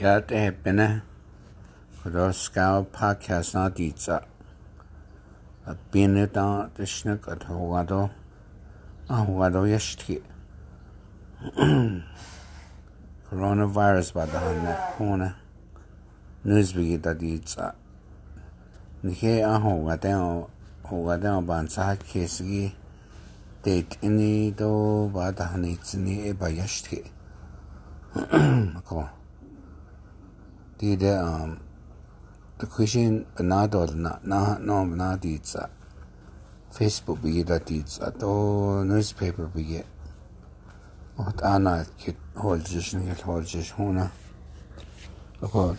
Ja, det er bene. Og da skal pakke snart dit så. Og bene da, det snøk at hova da. Og hova da gjestri. Coronavirus var det han er. Hone. Nødsbygget da dit så. Nike a hova da og hova da og bansa ha kesigi. Det inni da var det han ikke ni eba gjestri. Kom on. die de um de kushin benadol na na no benaditsa facebook bigi datitsa to newspaper bigi ot ana kit holjish ni kit holjish huna ako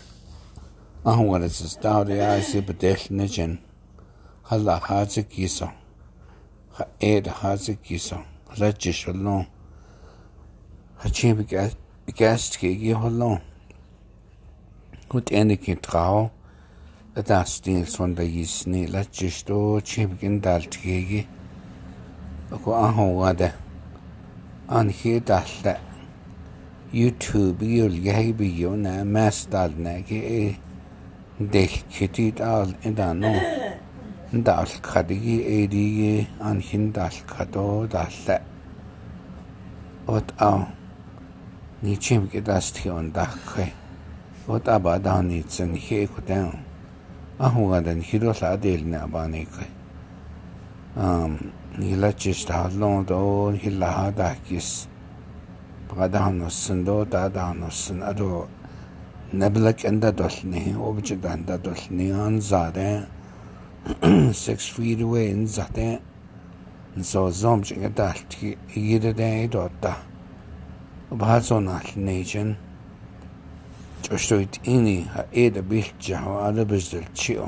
ahun wala sis ta de ai se bedel nichen halla hazi kisa ha ed hazi kisa rajish holno ha chim bigas bigas ki holno Gut энэгийн трав дастин сонда йсни лачишто чимгин далтгийг ако ахогада анхи далта YouTube юл яхи би юна мастал наги дэл китид ал эдано дал кадиги эдиги анхин дал кадо далта от а ни чимги дастхион даххэ вот абадани цэн хекутэн ахугадан хирола аделна абаник ам нилачиш таалон до хилахада кис багаданосын до даданосын адо наблак энда долни обжиданда долни анзаде 6 feet away in zate so zomjinga dalti yirede dotta баазонал توش توی اینی هه ایدا بیشتر جوانه بچدل چیه؟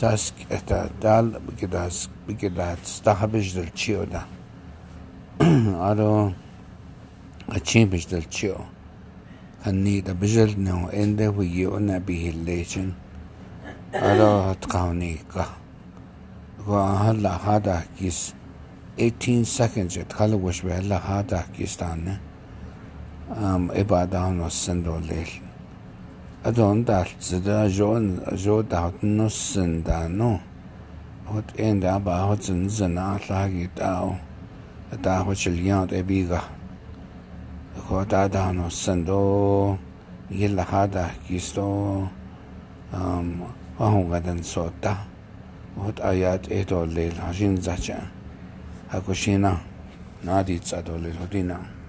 تاسک اتال دال بگذار تاسک بگذار تا ه بچدل چیه دا؟ آروم اچیم بچدل چیه؟ هنیتا بچدل نه انده ویژونه بیله چن؟ آروم هد کانیکه؟ و آهال لحظه حکیس 18 ثانیه داخل وش به لحظه حکیستانه؟ Um ibadan was sendolel adon dal zda jon jo da no senda no hot en da ba hot zin zna la gi da da ho chil ya de bi ga ko da da no sendo yel